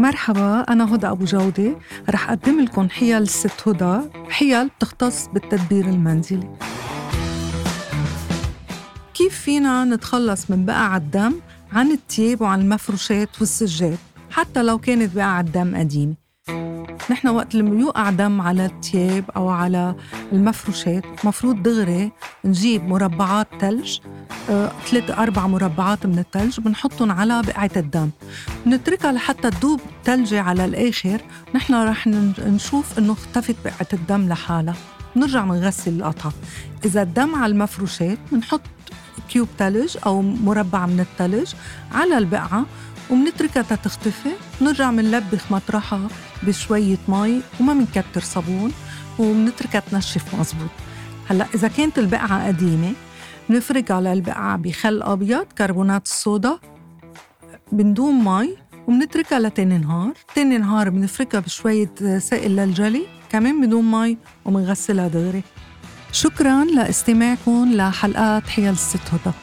مرحبا أنا هدى أبو جودة. رح أقدم لكم حيل الست هدى. حيل بتختص بالتدبير المنزلي. كيف فينا نتخلص من بقع الدم؟ عن التياب وعن المفروشات والسجاد. حتى لو كانت بقع الدم قديمة. نحن وقت اللي يوقع دم على التياب أو على المفروشات مفروض دغري نجيب مربعات تلج آه، ثلاث أربع مربعات من التلج بنحطهم على بقعة الدم. بنتركها لحتى تذوب تلجة على الآخر نحن رح نشوف إنه اختفت بقعة الدم لحالها. بنرجع بنغسل القطعة. إذا الدم على المفروشات بنحط cube تلج أو مربع من التلج على البقعة وبنتركها تختفي بنرجع بنلبخ مطرحها بشوية مي وما بنكتر صابون وبنتركها تنشف مزبوط هلأ إذا كانت البقعة قديمة بنفرق على البقعة بخل أبيض كربونات الصودا بندوم مي وبنتركها لتاني نهار. تاني نهار بنفركها بشوية سائل للجلي كمان بدون مي وبنغسلها دغري. شكرا لاستماعكم لحلقات حيل الست هدى.